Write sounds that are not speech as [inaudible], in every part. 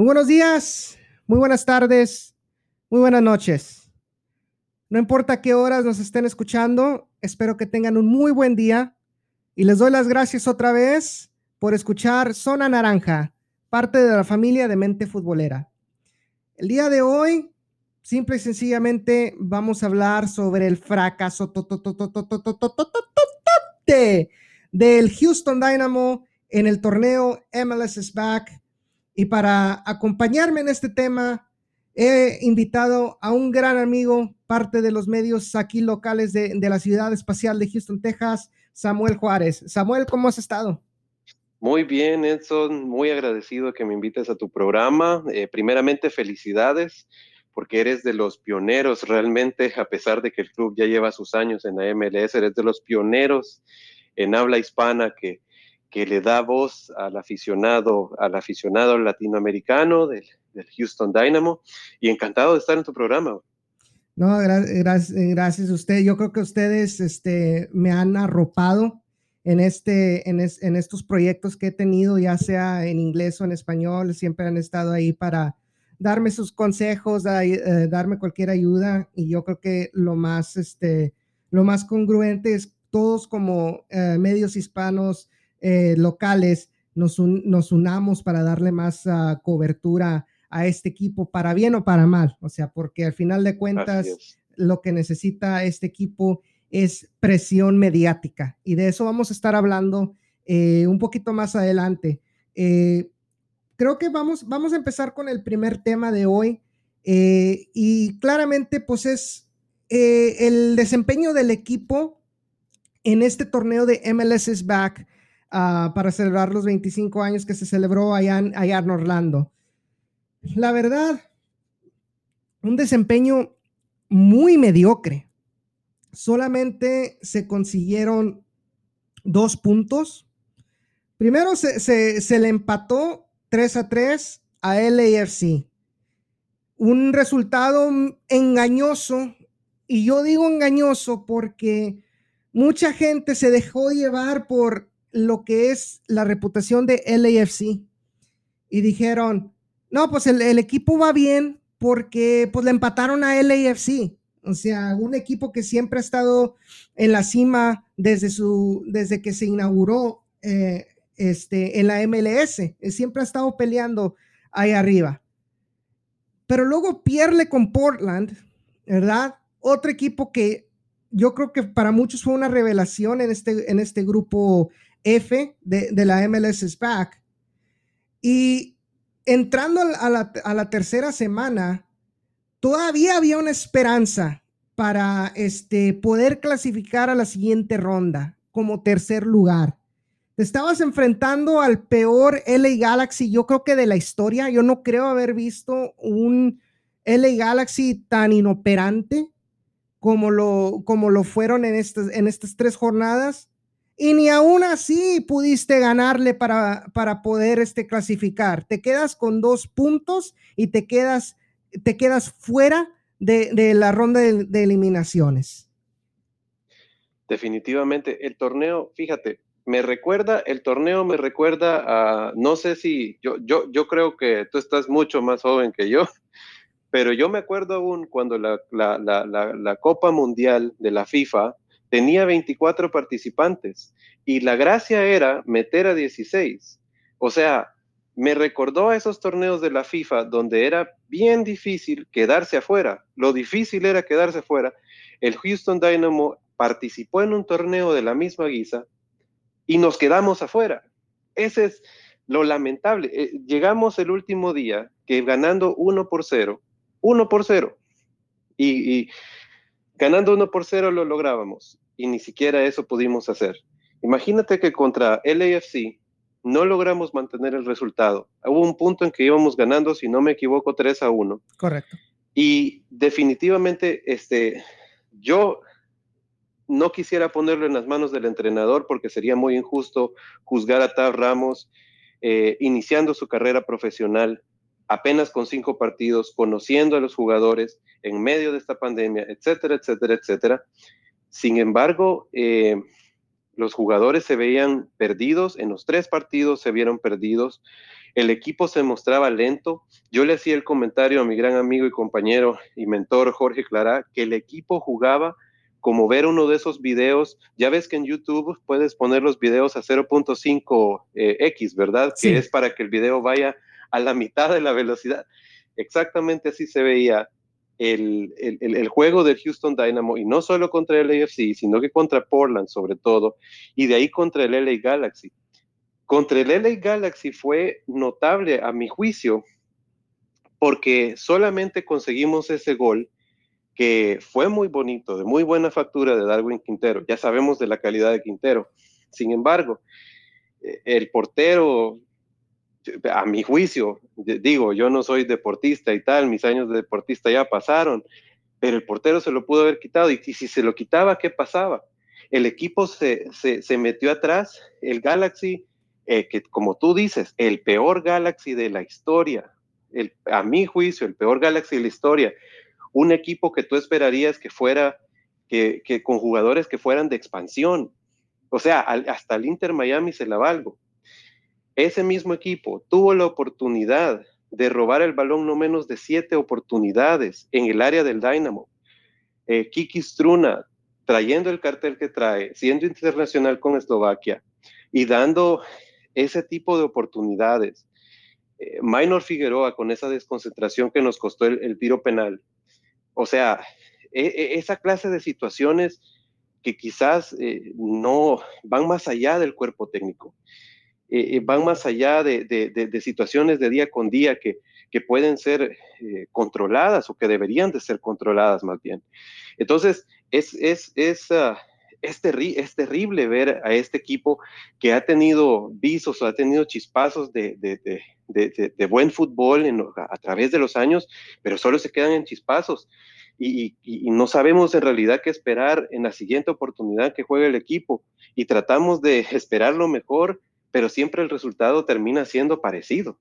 Muy buenos días, muy buenas tardes, muy buenas noches. No importa qué horas nos estén escuchando, espero que tengan un muy buen día y les doy las gracias otra vez por escuchar Zona Naranja, parte de la familia de Mente Futbolera. El día de hoy, simple y sencillamente, vamos a hablar sobre el fracaso del Houston Dynamo en el torneo MLS is Back y para acompañarme en este tema, he invitado a un gran amigo, parte de los medios aquí locales de, la ciudad espacial de Houston, Texas, Samuel Juárez. Samuel, ¿cómo has estado? Muy bien, Edson, muy agradecido que me invites a tu programa. Eh, primeramente, felicidades, porque eres de los pioneros realmente, a pesar de que el club ya lleva sus años en la MLS, eres de los pioneros en habla hispana que, que le da voz al aficionado, al aficionado latinoamericano del, Houston Dynamo y encantado de estar en tu programa. No, gracias a usted. Yo creo que ustedes este, me han arropado en, este, en, en, estos proyectos que he tenido, ya sea en inglés o en español, siempre han estado ahí para darme sus consejos, eh, darme cualquier ayuda y yo creo que lo más, este, lo más congruente es todos como eh, medios hispanos eh, locales nos, nos, unamos para darle más ah, cobertura a este equipo, para bien o para mal. O sea, porque al final de cuentas, lo que necesita este equipo es presión mediática. Y de eso vamos a estar hablando eh, un poquito más adelante. Eh, creo que vamos, vamos a empezar con el primer tema de hoy. y claramente, pues es el desempeño del equipo en este torneo de MLS is Back Ah, para celebrar los 25 años que se celebró allá en, allá en Orlando. La verdad, un desempeño muy mediocre. Solamente se consiguieron dos puntos. Primero se, se, le empató 3 a 3 a LAFC. Un resultado engañoso. Y yo digo engañoso porque mucha gente se dejó llevar por lo que es la reputación de LAFC y dijeron, no, pues el, equipo va bien porque pues le empataron a LAFC. O sea, un equipo que siempre ha estado en la cima desde, su, desde que se inauguró eh, este, en la MLS. Siempre ha estado peleando ahí arriba. Pero luego pierde con Portland, ¿verdad? Otro equipo que yo creo que para muchos fue una revelación en este, en este grupo F de, la MLS SPAC. Y entrando a la, tercera semana, todavía había una esperanza para este, poder clasificar a la siguiente ronda como tercer lugar. Estabas enfrentando al peor LA Galaxy, yo creo que de la historia. Yo no creo haber visto un LA Galaxy tan inoperante como lo, como lo fueron en estas, en estas tres jornadas y ni aún así pudiste ganarle para, para poder este, clasificar. Te quedas con dos puntos y te quedas, te quedas fuera de, la ronda de, eliminaciones. Definitivamente, el torneo, fíjate, me recuerda, el torneo me recuerda a, no sé si, yo, yo, yo creo que tú estás mucho más joven que yo, pero yo me acuerdo aún cuando la, la, la, la Copa Mundial de la FIFA tenía 24 participantes y la gracia era meter a 16. O sea, me recordó a esos torneos de la FIFA donde era bien difícil quedarse afuera. Lo difícil era quedarse afuera. El Houston Dynamo participó en un torneo de la misma guisa y nos quedamos afuera. Ese es lo lamentable. Eh, llegamos el último día que ganando 1 por 0, 1 por 0. Y, y ganando 1 por 0 lo lográbamos y ni siquiera eso pudimos hacer. Imagínate que contra LAFC no logramos mantener el resultado. Hubo un punto en que íbamos ganando, si no me equivoco, 3 a 1. Correcto. Y definitivamente, este, yo no quisiera ponerlo en las manos del entrenador porque sería muy injusto juzgar a Tav Ramos eh, iniciando su carrera profesional apenas con cinco partidos, conociendo a los jugadores en medio de esta pandemia, etcétera, etcétera, etcétera. Sin embargo, eh, los jugadores se veían perdidos, en los tres partidos se vieron perdidos. el equipo se mostraba lento. Yo le hacía el comentario a mi gran amigo y compañero y mentor Jorge Clara que el equipo jugaba como ver uno de esos videos. Ya ves que en YouTube puedes poner los videos a 0.5x, eh, ¿verdad? Que es para que el video vaya a la mitad de la velocidad. Exactamente así se veía el, el, juego del Houston Dynamo, y no solo contra el AFC, sino que contra Portland sobre todo, y de ahí contra el LA Galaxy. Contra el LA Galaxy fue notable a mi juicio, porque solamente conseguimos ese gol que fue muy bonito, de muy buena factura de Darwin Quintero. Ya sabemos de la calidad de Quintero. Sin embargo, eh, el portero a mi juicio, digo, yo no soy deportista y tal, mis años de deportista ya pasaron, pero el portero se lo pudo haber quitado y, si se lo quitaba, ¿qué pasaba? El equipo se, se, metió atrás, el Galaxy, eh, que como tú dices, el peor Galaxy de la historia, el, a mi juicio, el peor Galaxy de la historia, un equipo que tú esperarías que fuera, que, que con jugadores que fueran de expansión, o sea, hasta el Inter Miami se la valgo ese mismo equipo tuvo la oportunidad de robar el balón no menos de siete oportunidades en el área del Dynamo. Eh, Kiki Struna trayendo el cartel que trae, siendo internacional con Eslovaquia y dando ese tipo de oportunidades. Eh, Minor Figueroa con esa desconcentración que nos costó el, tiro penal. O sea, e, e, esa clase de situaciones que quizás eh, no van más allá del cuerpo técnico. Eh, eh, van más allá de, situaciones de día con día que, pueden ser eh, controladas o que deberían de ser controladas más bien. Entonces, es, es, es, ah, es, terrible ver a este equipo que ha tenido visos o ha tenido chispazos de, buen fútbol a, través de los años, pero solo se quedan en chispazos. Y, y, no sabemos en realidad qué esperar en la siguiente oportunidad que juegue el equipo y tratamos de [laughs] esperar lo mejor pero siempre el resultado termina siendo parecido.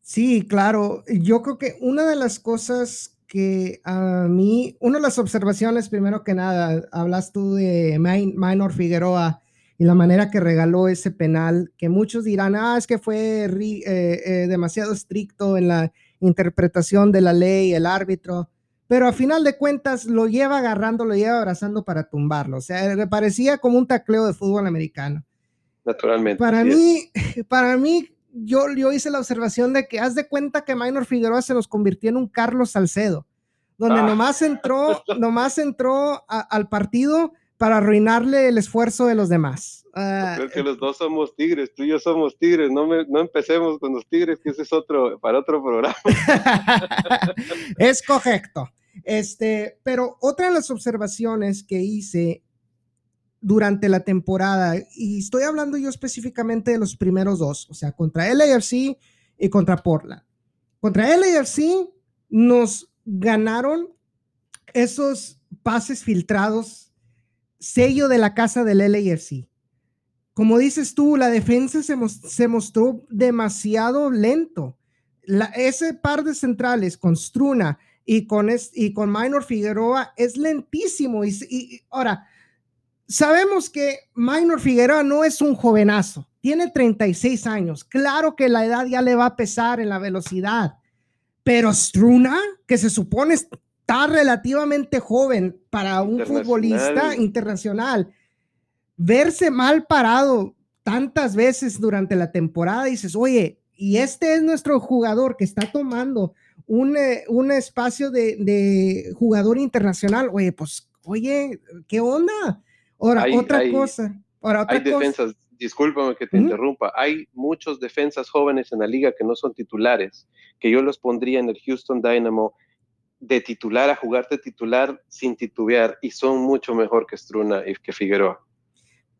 Sí, claro. Yo creo que una de las cosas que a mí, una de las observaciones, primero que nada, hablas tú de Minor Figueroa y la manera que regaló ese penal, que muchos dirán, ah, es que fue eh, eh, demasiado estricto en la interpretación de la ley, el árbitro, pero a final de cuentas lo lleva agarrando, lo lleva abrazando para tumbarlo. O sea, le parecía como un tacleo de fútbol americano. Naturalmente. Para mí, [laughs] para mí, yo, yo hice la observación de que haz de cuenta que Minor Figueroa se nos convirtió en un Carlos Salcedo, donde ah. nomás entró, [laughs] nomás entró al partido para arruinarle el esfuerzo de los demás. Ah, creo que los dos somos tigres, tú y yo somos tigres, no, me, no empecemos con los tigres, que ese es otro, para otro programa. [laughs] es correcto. Este, pero otra de las observaciones que hice durante la temporada. Y estoy hablando yo específicamente de los primeros dos, o sea, contra LAFC y contra Portland. Contra LAFC nos ganaron esos pases filtrados, sello de la casa del LAFC. Como dices tú, la defensa se, mostró demasiado lento. ese par de centrales con Struna y con, y con Minor Figueroa es lentísimo. Y, y ahora, Sabemos que Minor Figueroa no es un jovenazo, tiene 36 años. Claro que la edad ya le va a pesar en la velocidad, pero Struna, que se supone está relativamente joven para un futbolista internacional, verse mal parado tantas veces durante la temporada, dices, oye, y este es nuestro jugador que está tomando un, eh, espacio de, de jugador internacional, oye, pues, oye, ¿qué onda? Ahora, otra cosa. Ahora, hay defensas, discúlpame que te interrumpa, hay muchos defensas jóvenes en la liga que no son titulares, que yo los pondría en el Houston Dynamo de titular a jugar de titular sin titubear y son mucho mejor que Struna y que Figueroa.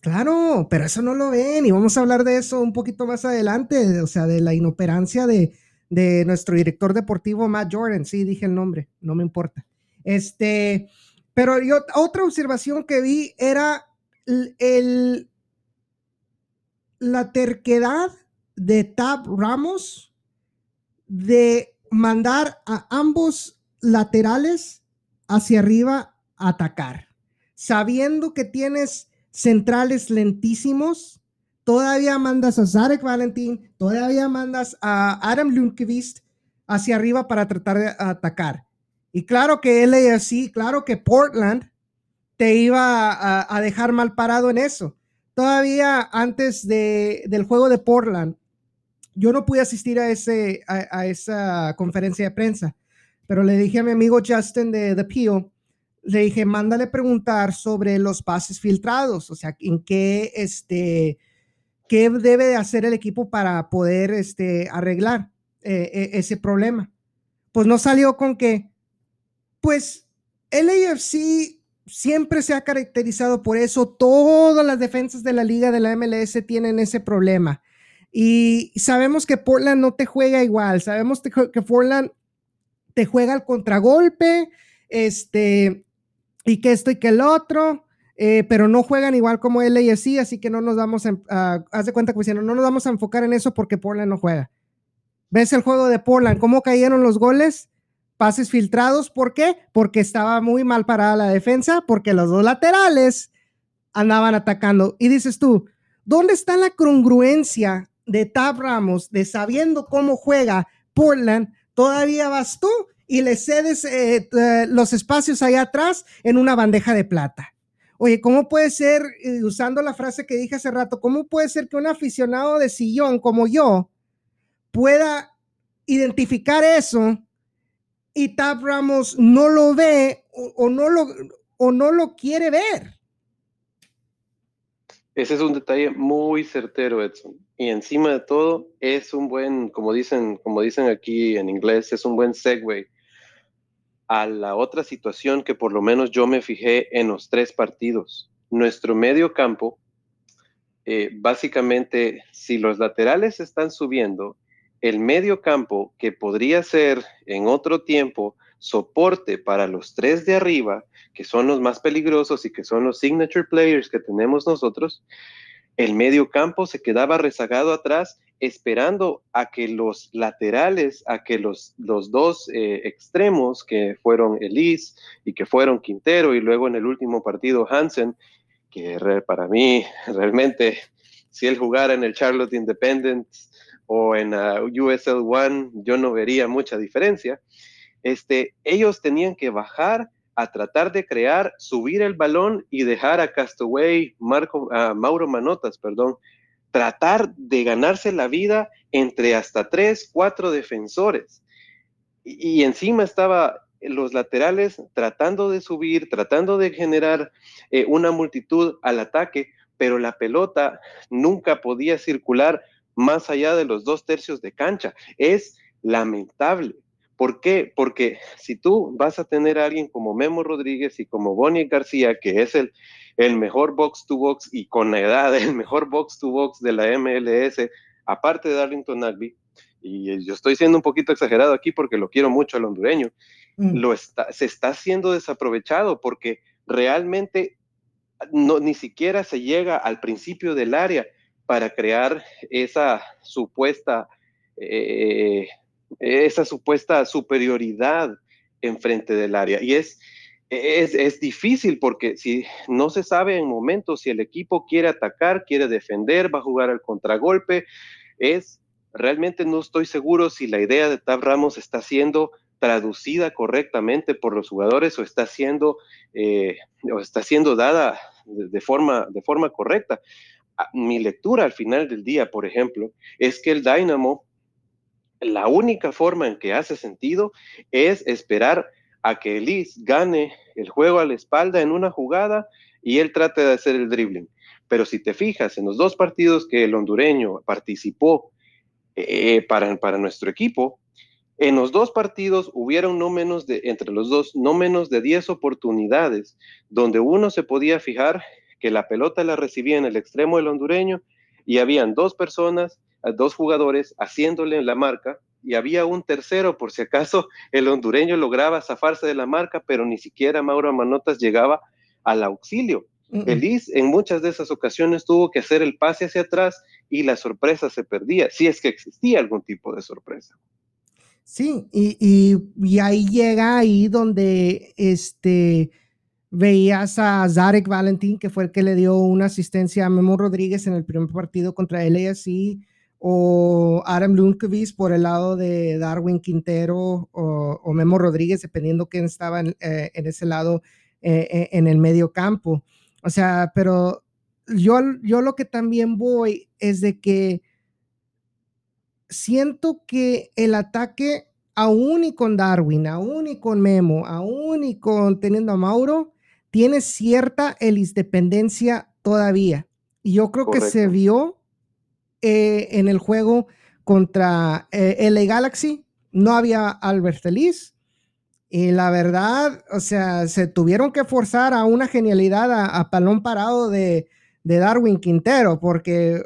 Claro, pero eso no lo ven y vamos a hablar de eso un poquito más adelante, o sea, de la inoperancia de, de nuestro director deportivo Matt Jordan, sí, dije el nombre, no me importa. Este, pero yo, otra observación que vi era la terquedad de Tab Ramos de mandar a ambos laterales hacia arriba a atacar, sabiendo que tienes centrales lentísimos, todavía mandas a Zarek Valentin, todavía mandas a Adam Lundqvist hacia arriba para tratar de atacar. Y claro que LAFC, claro que Portland te iba a, dejar mal parado en eso. Todavía antes de, del juego de Portland, yo no pude asistir a, ese, a, esa conferencia de prensa, pero le dije a mi amigo Justin de The Peel, le dije, mándale preguntar sobre los pases filtrados, o sea, en qué, este, qué debe de hacer el equipo para poder este, arreglar eh, e, ese problema. Pues no salió con que, pues el siempre se ha caracterizado por eso, todas las defensas de la liga de la MLS tienen ese problema. Y sabemos que Portland no te juega igual, sabemos que Portland te juega al contragolpe, este, y que esto y que el otro, eh, pero no juegan igual como LAFC, así que no nos vamos a, de cuenta que no nos vamos a enfocar en eso porque Portland no juega. ¿Ves el juego de Portland? ¿Cómo cayeron los goles? Pases filtrados, ¿por qué? Porque estaba muy mal parada la defensa, porque los dos laterales andaban atacando. Y dices tú, ¿dónde está la congruencia de Tab Ramos, de sabiendo cómo juega Portland, todavía vas tú y le cedes eh, los espacios allá atrás en una bandeja de plata. Oye, ¿cómo puede ser, eh, usando la frase que dije hace rato, cómo puede ser que un aficionado de sillón como yo pueda identificar eso y Tab Ramos no lo ve o no lo, o no lo quiere ver? Ese es un detalle muy certero, Edson. Y encima de todo, es un buen, como dicen, como dicen aquí en inglés, es un buen segue a la otra situación que por lo menos yo me fijé en los tres partidos. Nuestro medio campo, eh, básicamente, si los laterales están subiendo, el medio campo, que podría ser en otro tiempo soporte para los tres de arriba, que son los más peligrosos y que son los signature players que tenemos nosotros, el medio campo se quedaba rezagado atrás esperando a que los laterales, a que los, los dos eh, extremos, que fueron Elise y que fueron Quintero y luego en el último partido Hansen, que para mí [laughs] realmente si él jugara en el Charlotte Independent o en USL One, yo no vería mucha diferencia este, ellos tenían que bajar a tratar de crear, subir el balón y dejar a Castaway, Marco, a Mauro Manotas, perdón, tratar de ganarse la vida entre hasta tres, cuatro defensores. Y, encima estaba los laterales tratando de subir, tratando de generar eh, una multitud al ataque, pero la pelota nunca podía circular más allá de los dos tercios de cancha. Es lamentable. ¿Por qué? Porque si tú vas a tener a alguien como Memo Rodríguez y como Bonnie García, que es el, el mejor box to box y con la edad [laughs] el mejor box to box de la MLS, aparte de Darlington Nagby, y yo estoy siendo un poquito exagerado aquí porque lo quiero mucho al hondureño, mm. lo está, se está siendo desaprovechado porque realmente no, ni siquiera se llega al principio del área para crear esa supuesta eh, esa supuesta superioridad enfrente del área. Y es, es, difícil porque si no se sabe en momentos si el equipo quiere atacar, quiere defender, va a jugar al contragolpe, es realmente no estoy seguro si la idea de Tab Ramos está siendo traducida correctamente por los jugadores o está siendo, eh, o está siendo dada de, forma, de forma correcta. Mi lectura al final del día, por ejemplo, es que el Dynamo la única forma en que hace sentido es esperar a que Elise gane el juego a la espalda en una jugada y él trate de hacer el dribbling. Pero si te fijas en los dos partidos que el hondureño participó eh, para, para nuestro equipo, en los dos partidos hubieron no menos de, entre los dos, no menos de 10 oportunidades donde uno se podía fijar que la pelota la recibía en el extremo del hondureño y habían dos personas dos jugadores haciéndole la marca y había un tercero por si acaso [laughs] el hondureño lograba zafarse de la marca, pero ni siquiera Mauro Manotas llegaba al auxilio. Elis en muchas de esas ocasiones tuvo que hacer el pase hacia atrás y la sorpresa se perdía, si es que existía algún tipo de sorpresa. Sí, y, y, ahí llega ahí donde este, veías a Zarek Valentín, que fue el que le dio una asistencia a Memo Rodríguez en el primer partido contra LAFC, o Adam Lundqvist por el lado de Darwin Quintero o, Memo Rodríguez, dependiendo quién estaba en, eh, ese lado eh, eh, en el medio campo. O sea, pero yo, yo lo que también voy es de que siento que el ataque, aún y con Darwin, aún y con Memo, aún y con teniendo a Mauro, tiene cierta dependencia todavía. Y yo creo que se vio eh, en el juego contra eh, LA Galaxy. No había Albert Feliz. Y la verdad, o sea, se tuvieron que forzar a una genialidad a, palón parado de, Darwin Quintero, porque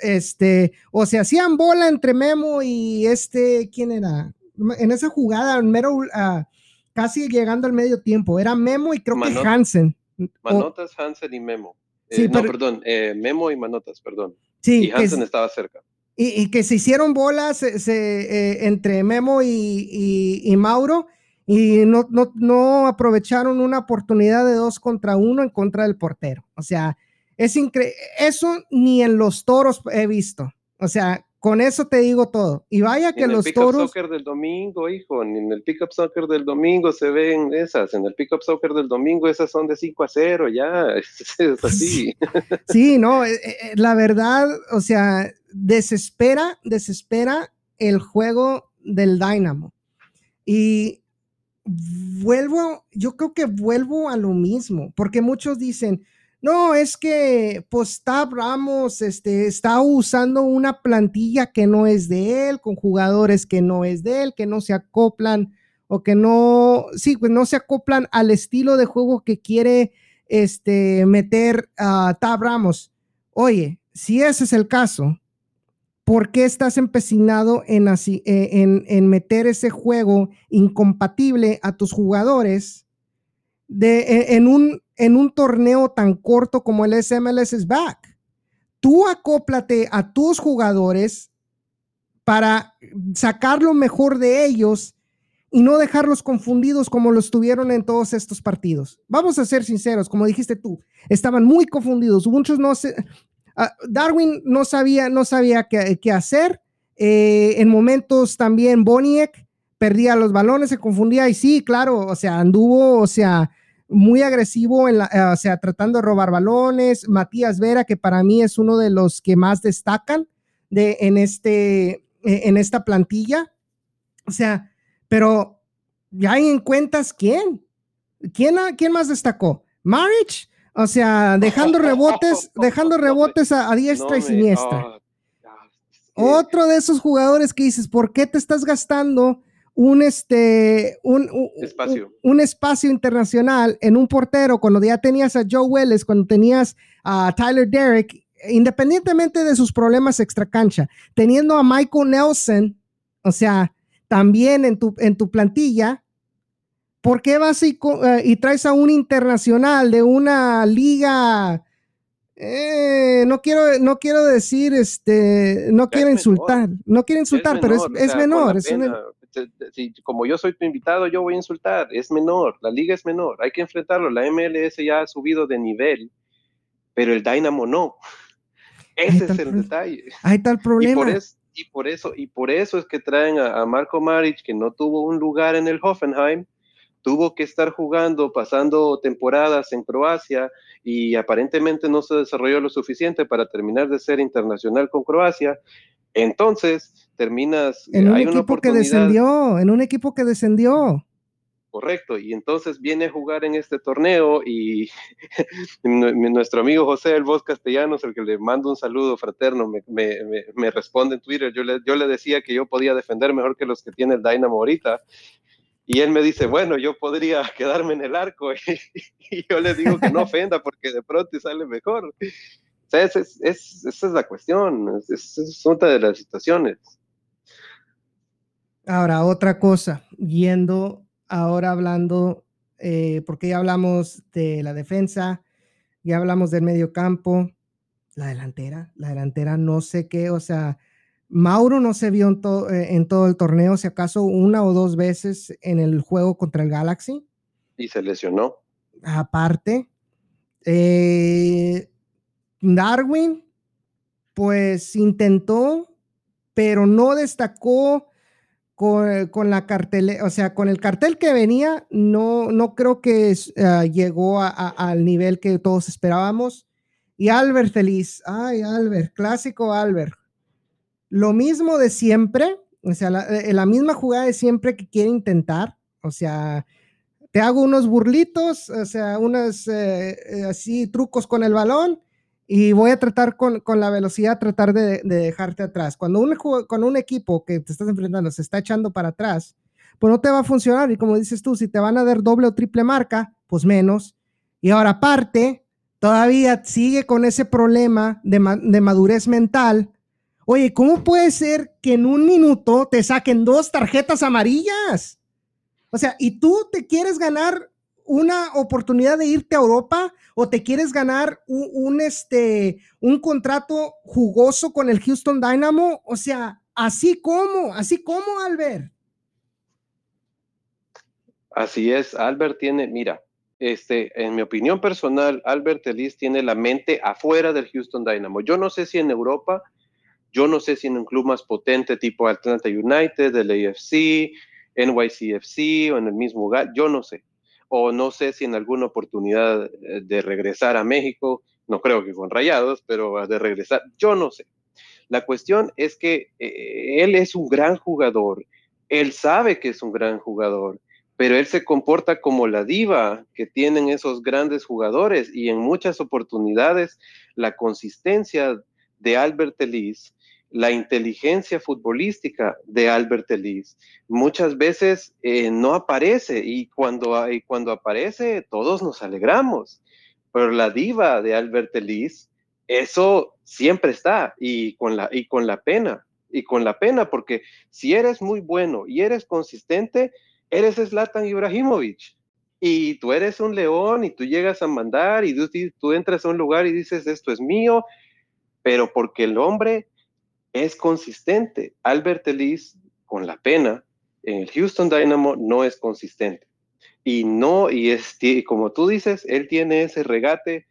este, o se hacían bola entre Memo y este, ¿quién era? En esa jugada, mero, uh, casi llegando al medio tiempo, era Memo y creo que Hansen. Manotas, Hansen y Memo. Eh, no, perdón, eh, Memo y Manotas, perdón. Sí, y Hansen estaba cerca. Y, que se hicieron bolas eh, entre Memo y, Mauro y no, no, no, aprovecharon una oportunidad de dos contra uno en contra del portero. O sea, es increíble. Eso ni en los toros he visto. O sea, con eso te digo todo. Y vaya que los toros. En el soccer del domingo, hijo, en el pickup soccer del domingo se ven esas. En el pickup soccer del domingo esas son de 5 a 0, ya. [laughs] Es así. Sí, no, eh, eh, la verdad, o sea, desespera, desespera el juego del Dynamo. Y vuelvo, yo creo que vuelvo a lo mismo, porque muchos dicen, no, es que pues Ramos este, está usando una plantilla que no es de él, con jugadores que no es de él, que no se acoplan o que no, sí, pues no se acoplan al estilo de juego que quiere este, meter a Tab Ramos. Oye, si ese es el caso, ¿por qué estás empecinado en, así, eh, en, en meter ese juego incompatible a tus jugadores de, e, en un en un torneo tan corto como el SMLS is back. Tú acóplate a tus jugadores para sacar lo mejor de ellos y no dejarlos confundidos como lo estuvieron en todos estos partidos. Vamos a ser sinceros, como dijiste tú, estaban muy confundidos. Muchos no se, ah, Darwin no sabía, no sabía qué, hacer. Eh, en momentos también Boniek perdía los balones, se confundía y sí, claro, o sea, anduvo, o sea, muy agresivo, en la, eh, o sea, tratando de robar balones. Matías Vera, que para mí es uno de los que más destacan de, en, este, e, en esta plantilla. O sea, pero ya hay en cuentas quién. ¿Quién, quién más destacó? Marich, o sea, dejando rebotes, [laughs] dejando rebotes a, diestra y siniestra. Oh, Otro de esos jugadores que dices, ¿por qué te estás gastando un, este, un, espacio. Un, espacio internacional en un portero, cuando ya tenías a Joe Welles, cuando tenías a Tyler Derrick, independientemente de sus problemas extra cancha, teniendo a Michael Nelson, o sea, también en tu, en tu plantilla, ¿por qué vas y, eh, y traes a un internacional de una liga? Eh, no quiero, no quiero decir, este, no quiero insultar, no quiero insultar, pero es, menor. Es si, como yo soy tu invitado, yo voy a insultar. Es menor, la liga es menor, hay que enfrentarlo. La MLS ya ha subido de nivel, pero el Dynamo no. Ese es el detalle. Hay tal problema. Y por, y por, eso, y por eso es que traen a, Marco Maric, que no tuvo un lugar en el Hoffenheim, tuvo que estar jugando, pasando temporadas en Croacia y aparentemente no se desarrolló lo suficiente para terminar de ser internacional con Croacia. Entonces, terminas... En un equipo que descendió, en un equipo que descendió. Correcto, y entonces viene a jugar en este torneo y [laughs] nuestro amigo José El Voz Castellanos, el que le mando un saludo fraterno, me, responde en Twitter, yo le, yo le decía que yo podía defender mejor que los que tiene el Dynamo ahorita, y él me dice, bueno, yo podría [laughs] quedarme en el arco, [laughs] y, yo le digo que no ofenda porque de pronto sale mejor. esa es, la cuestión, es, es una de las situaciones. Ahora, otra cosa, yendo ahora hablando, eh, porque ya hablamos de la defensa, ya hablamos del medio campo, la delantera, la delantera no sé qué, o sea, Mauro no se vio en, eh, en todo el torneo, si acaso una o dos veces en el juego contra el Galaxy. Y se lesionó. aparte. Eh, Darwin, pues intentó, pero no destacó con, la cartel, o sea, con el cartel que venía, no, no creo que eh, llegó al nivel que todos esperábamos. Y Albert feliz, ay Albert, clásico Albert. Lo mismo de siempre, o sea, la, eh, misma jugada de siempre que quiere intentar, o sea, te hago unos burlitos, o sea, unos eh, así trucos con el balón y voy a tratar con, la velocidad, tratar de, dejarte atrás. Cuando un, con un equipo que te estás enfrentando se está echando para atrás, pues no te va a funcionar. Y como dices tú, si te van a dar doble o triple marca, pues menos. Y ahora aparte, todavía sigue con ese problema de, de madurez mental. Oye, ¿cómo puede ser que en un minuto te saquen dos tarjetas amarillas? O sea, y tú te quieres ganar una oportunidad de irte a Europa o te quieres ganar un, este, un contrato jugoso con el Houston Dynamo? O sea, así como, así como, Albert. Así es, Albert tiene, mira, este, en mi opinión personal, Albert Ellis tiene la mente afuera del Houston Dynamo. Yo no sé si en Europa, yo no sé si en un club más potente tipo Atlanta United, el AFC, NYCFC o en el mismo lugar, yo no sé o no sé si en alguna oportunidad eh, de regresar a México, no creo que con Rayados, pero de regresar, yo no sé. La cuestión es que eh, él es un gran jugador, él sabe que es un gran jugador, pero él se comporta como la diva que tienen esos grandes jugadores y en muchas oportunidades la consistencia de Albert Ellis la inteligencia futbolística de Albert Ellis. Muchas veces eh, no aparece y cuando, y cuando aparece todos nos alegramos, pero la diva de Albert Ellis, eso siempre está y con la, y con la pena, y con la pena, porque si eres muy bueno y eres consistente, eres Zlatan Ibrahimovic. Y tú eres un león y tú llegas a mandar y tú, tú entras a un lugar y dices, esto es mío, pero porque el hombre es consistente. Albert Ellis, con la pena, en el Houston Dynamo no es consistente. Y no, y es, como tú dices, él tiene ese regate,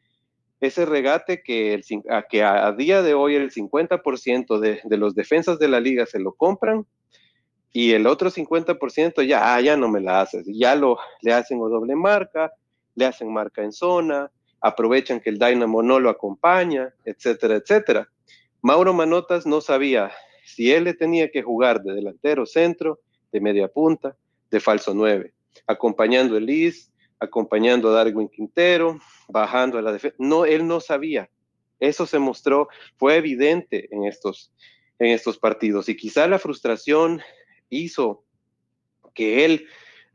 ese regate que, el, a, que a, día de hoy el 50% de, de, los defensas de la liga se lo compran y el otro 50% ya, ah, ya no me la haces, ya lo, le hacen o doble marca, le hacen marca en zona, aprovechan que el Dynamo no lo acompaña, etcétera, etcétera. Mauro Manotas no sabía si él le tenía que jugar de delantero centro, de media punta, de falso 9, acompañando a Liz, acompañando a Darwin Quintero, bajando a la defensa. No, él no sabía. Eso se mostró, fue evidente en estos, en estos partidos. Y quizá la frustración hizo que él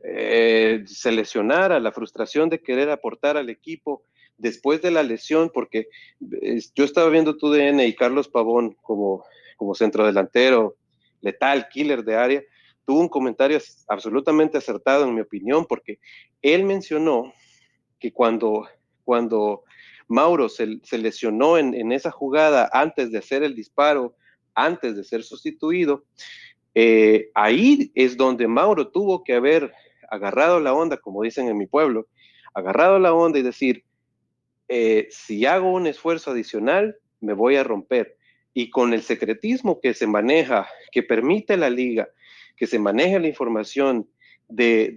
eh, se lesionara, la frustración de querer aportar al equipo después de la lesión, porque yo estaba viendo tu DN y Carlos Pavón como, como centro delantero, letal, killer de área, tuvo un comentario absolutamente acertado en mi opinión, porque él mencionó que cuando, cuando Mauro se, lesionó en, esa jugada antes de hacer el disparo, antes de ser sustituido, eh, ahí es donde Mauro tuvo que haber agarrado la onda, como dicen en mi pueblo, agarrado la onda y decir, eh, si hago un esfuerzo adicional, me voy a romper. Y con el secretismo que se maneja, que permite la liga, que se maneje la información de,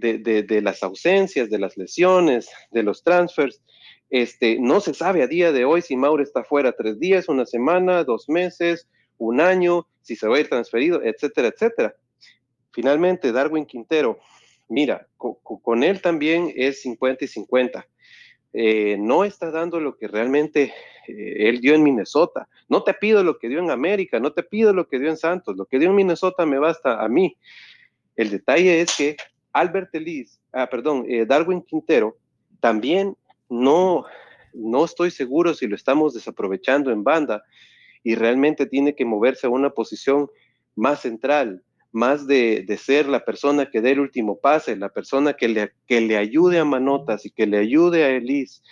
las ausencias, de las lesiones, de los transfers, este, no se sabe a día de hoy si Mauro está fuera tres días, una semana, dos meses, un año, si se va a ir transferido, etcétera, etcétera. Finalmente, Darwin Quintero, mira, con él también es 50 y 50 eh, no está dando lo que realmente eh, él dio en Minnesota. No te pido lo que dio en América, no te pido lo que dio en Santos, lo que dio en Minnesota me basta a mí. El detalle es que Albert Ellis, ah, perdón, eh, Darwin Quintero, también no, no estoy seguro si lo estamos desaprovechando en banda y realmente tiene que moverse a una posición más central, más de, ser la persona que dé el último pase, la persona que le, que le ayude a Manotas y que le ayude a Elis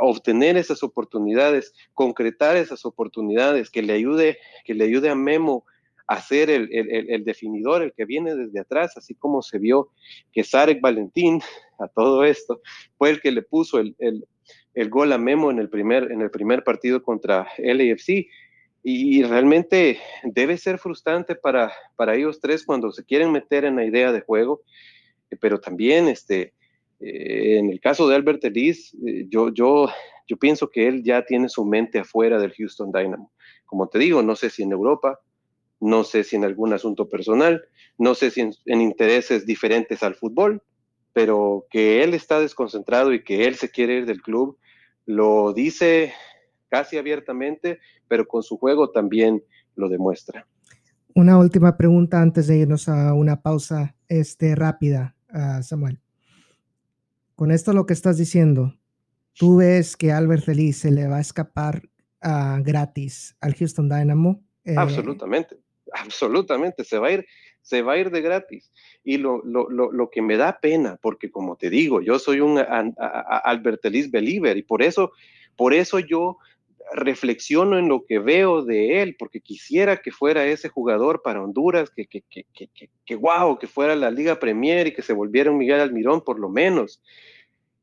obtener esas oportunidades, concretar esas oportunidades, que le ayude, que le ayude a Memo a ser el, definidor, el que viene desde atrás, así como se vio que Sarek Valentín [laughs] a todo esto fue el que le puso el, gol a Memo en el primer, en el primer partido contra LAFC. Y, realmente debe ser frustrante para, para ellos tres cuando se quieren meter en la idea de juego, pero también este, eh, en el caso de Albert Ellis, eh, yo, yo, yo pienso que él ya tiene su mente afuera del Houston Dynamo. Como te digo, no sé si en Europa, no sé si en algún asunto personal, no sé si en, intereses diferentes al fútbol, pero que él está desconcentrado y que él se quiere ir del club, lo dice casi abiertamente, pero con su juego también lo demuestra. Una última pregunta antes de irnos a una pausa este, rápida, Samuel. Con esto lo que estás diciendo, ¿tú ves que Albert Feliz se le va a escapar gratis al Houston Dynamo? Eh, absolutamente, absolutamente, se va a ir, se va a ir de gratis. Y lo, lo, lo, que me da pena, porque como te digo, yo soy un Albert Ellis believer y por eso, por eso yo reflexiono en lo que veo de él, porque quisiera que fuera ese jugador para Honduras, que, que, que, que, que wow, que fuera la Liga Premier y que se volviera un Miguel Almirón por lo menos.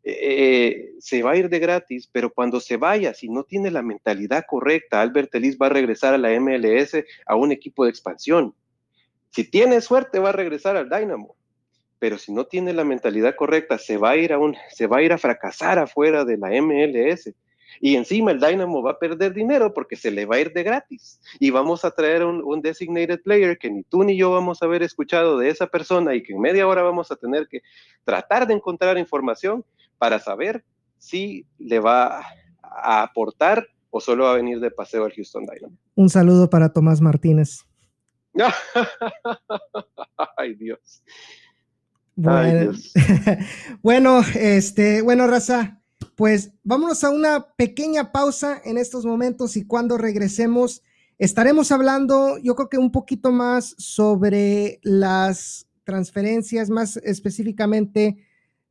Eh, se va a ir de gratis, pero cuando se vaya, si no tiene la mentalidad correcta, Albert Ellis va a regresar a la MLS a un equipo de expansión. Si tiene suerte, va a regresar al Dynamo. Pero si no tiene la mentalidad correcta, se va a ir a un, se va a ir a fracasar afuera de la MLS. Y encima el Dynamo va a perder dinero porque se le va a ir de gratis. Y vamos a traer un, un, designated player que ni tú ni yo vamos a haber escuchado de esa persona y que en media hora vamos a tener que tratar de encontrar información para saber si le va a aportar o solo va a venir de paseo al Houston Dynamo. Un saludo para Tomás Martínez. [laughs] Ay, Dios. Bueno, Ay, Dios. [laughs] bueno, este, bueno, Raza, pues vámonos a una pequeña pausa en estos momentos y cuando regresemos estaremos hablando, yo creo que un poquito más sobre las transferencias, más específicamente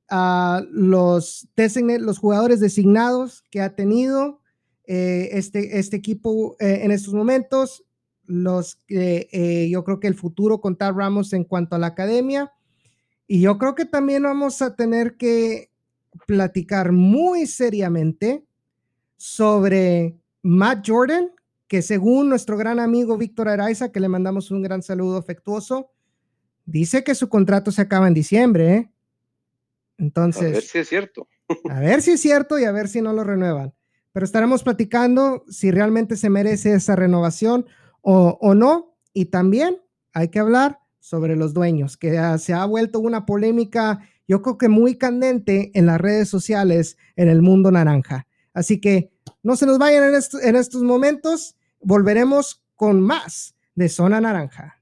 a los, los jugadores designados que ha tenido eh, este, este equipo eh, en estos momentos, los que eh, yo creo que el futuro con Tab Ramos en cuanto a la academia. Y yo creo que también vamos a tener que platicar muy seriamente sobre Matt Jordan, que según nuestro gran amigo Víctor Araiza, que le mandamos un gran saludo afectuoso, dice que su contrato se acaba en diciembre. ¿eh? Entonces, a ver si es cierto. a ver si es cierto y a ver si no lo renuevan. Pero estaremos platicando si realmente se merece esa renovación o, o no. Y también hay que hablar sobre los dueños, que se ha vuelto una polémica, yo creo que muy candente en las redes sociales en el mundo naranja. Así que no se nos vayan en, en estos momentos, volveremos con más de Zona Naranja.